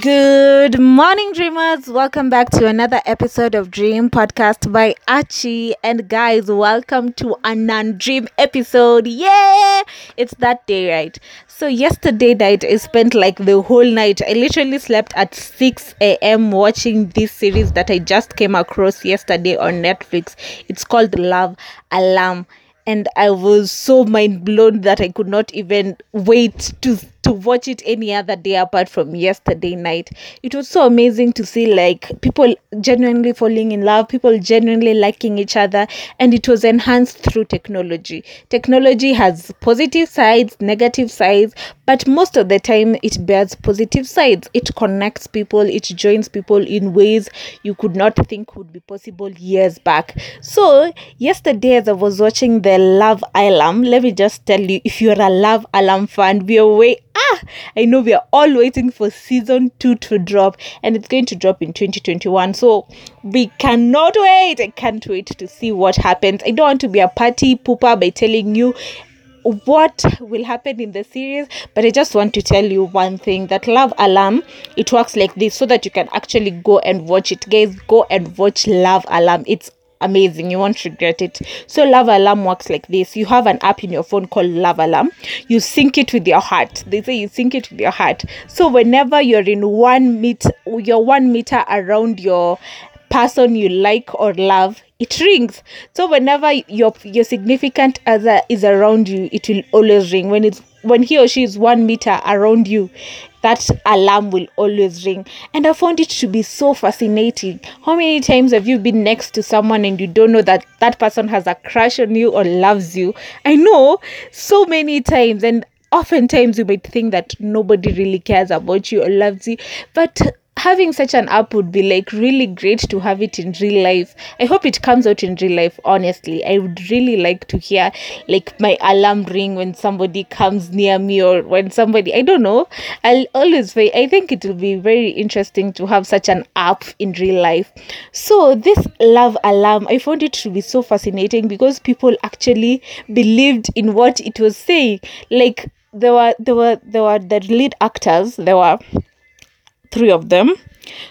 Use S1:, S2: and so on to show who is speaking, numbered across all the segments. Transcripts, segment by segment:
S1: Good morning, dreamers. Welcome back to another episode of Dream Podcast by Archie. And guys, welcome to a non dream episode. Yeah, it's that day, right? So, yesterday night, I spent like the whole night. I literally slept at 6 a.m. watching this series that I just came across yesterday on Netflix. It's called Love Alarm and I was so mind blown that I could not even wait to to watch it any other day apart from yesterday night. It was so amazing to see like people genuinely falling in love, people genuinely liking each other, and it was enhanced through technology. Technology has positive sides, negative sides, but most of the time it bears positive sides. It connects people, it joins people in ways you could not think would be possible years back. So, yesterday as I was watching the Love Alarm, let me just tell you if you're a Love Alarm fan, we are way i know we are all waiting for season 2 to drop and it's going to drop in 2021 so we cannot wait. I can't wait to see what happens. I don't want to be a party pooper by telling you what will happen in the series but i just want to tell you one thing that love alarm it works like this so that you can actually go and watch it. Guys go and watch love alarm. It's amazing. You won't regret it. So love alarm works like this. You have an app in your phone called love alarm. You sync it with your heart. They say you sync it with your heart. So whenever you're in one meter you're one meter around your person you like or love it rings so whenever your your significant other is around you it will always ring when it's when he or she is one meter around you that alarm will always ring. And I found it to be so fascinating. How many times have you been next to someone and you don't know that that person has a crush on you or loves you? I know so many times, and oftentimes you might think that nobody really cares about you or loves you, but having such an app would be like really great to have it in real life. I hope it comes out in real life, honestly. I would really like to hear like my alarm ring when somebody comes near me or when somebody, I don't know. I'll always say, I think it will be very interesting to have such an app in real life. So, this love alarm, I found it to be so fascinating because people actually believed in what it was saying. Like, there were there were there were the lead actors there were three of them.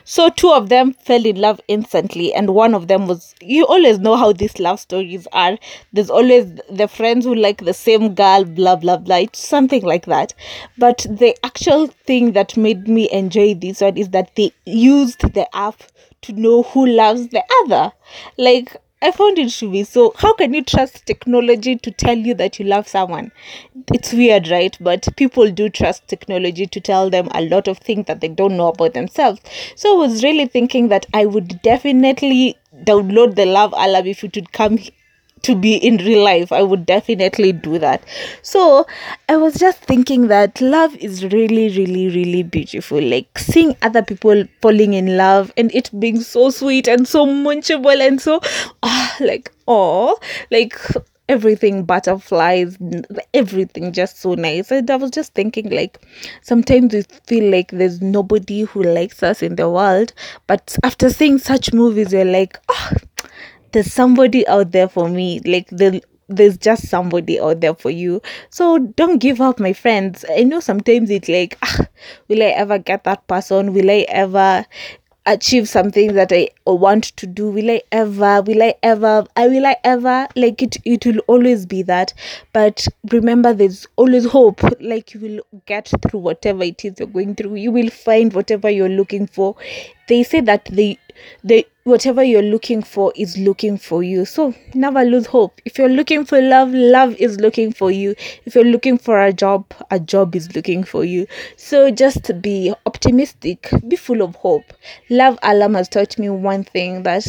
S1: So two of them fell in love instantly, and one of them was. You always know how these love stories are. There's always the friends who like the same girl, blah blah blah. It's something like that. But the actual thing that made me enjoy this one is that they used the app to know who loves the other. Like I found it to be so. How can you trust technology to tell you that you love someone? It's weird, right? But people do trust technology to tell them a lot of things that they don't know about themselves. So I was really thinking that I would definitely download the love alarm if it would come to be in real life, I would definitely do that. So I was just thinking that love is really, really, really beautiful. Like seeing other people falling in love and it being so sweet and so munchable and so ah, like oh, like everything butterflies everything just so nice and i was just thinking like sometimes we feel like there's nobody who likes us in the world but after seeing such movies you're like oh there's somebody out there for me like the there's just somebody out there for you so don't give up my friends i know sometimes it's like ah, will i ever get that person will i ever achieve something that I want to do? Will I ever? Will I ever? I will I ever? Like it it will always be that. But remember there's always hope. Like you will get through whatever it is you're going through. You will find whatever you're looking for. They say that the the whatever you're looking for is looking for you. So never lose hope. If you're looking for love, love is looking for you. If you're looking for a job, a job is looking for you. So just be optimistic, be full of hope. Love Alarm has taught me one thing that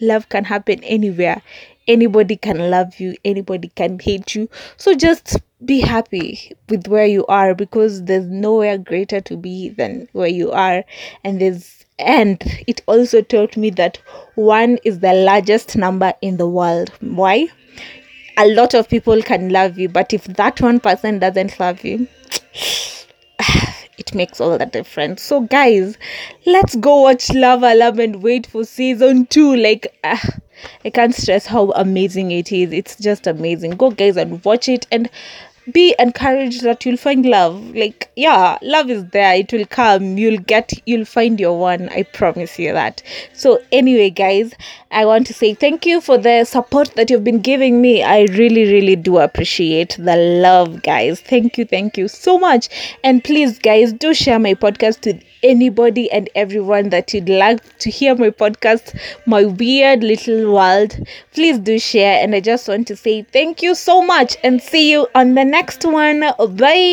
S1: love can happen anywhere. Anybody can love you, anybody can hate you. So just be happy with where you are because there's nowhere greater to be than where you are. And there's and it also taught me that one is the largest number in the world. Why? A lot of people can love you but if that one person doesn't love you it makes all the difference. So guys let's go watch love alarm and wait for season two. Like uh, i can't stress how amazing it is. It's just amazing. Go guys and watch it. And be encouraged that you'll find love. Like yeah love is there. It will come. You'll get you'll find your one. I promise you that. So anyway guys i want to say thank you for the support that you've been giving me. I really really do appreciate the love guys. Thank you thank you so much. And please guys do share my podcast with anybody and everyone that you'd like to hear my podcast my weird little world please do share. And i just want to say thank you so much and see you on the next one. Bye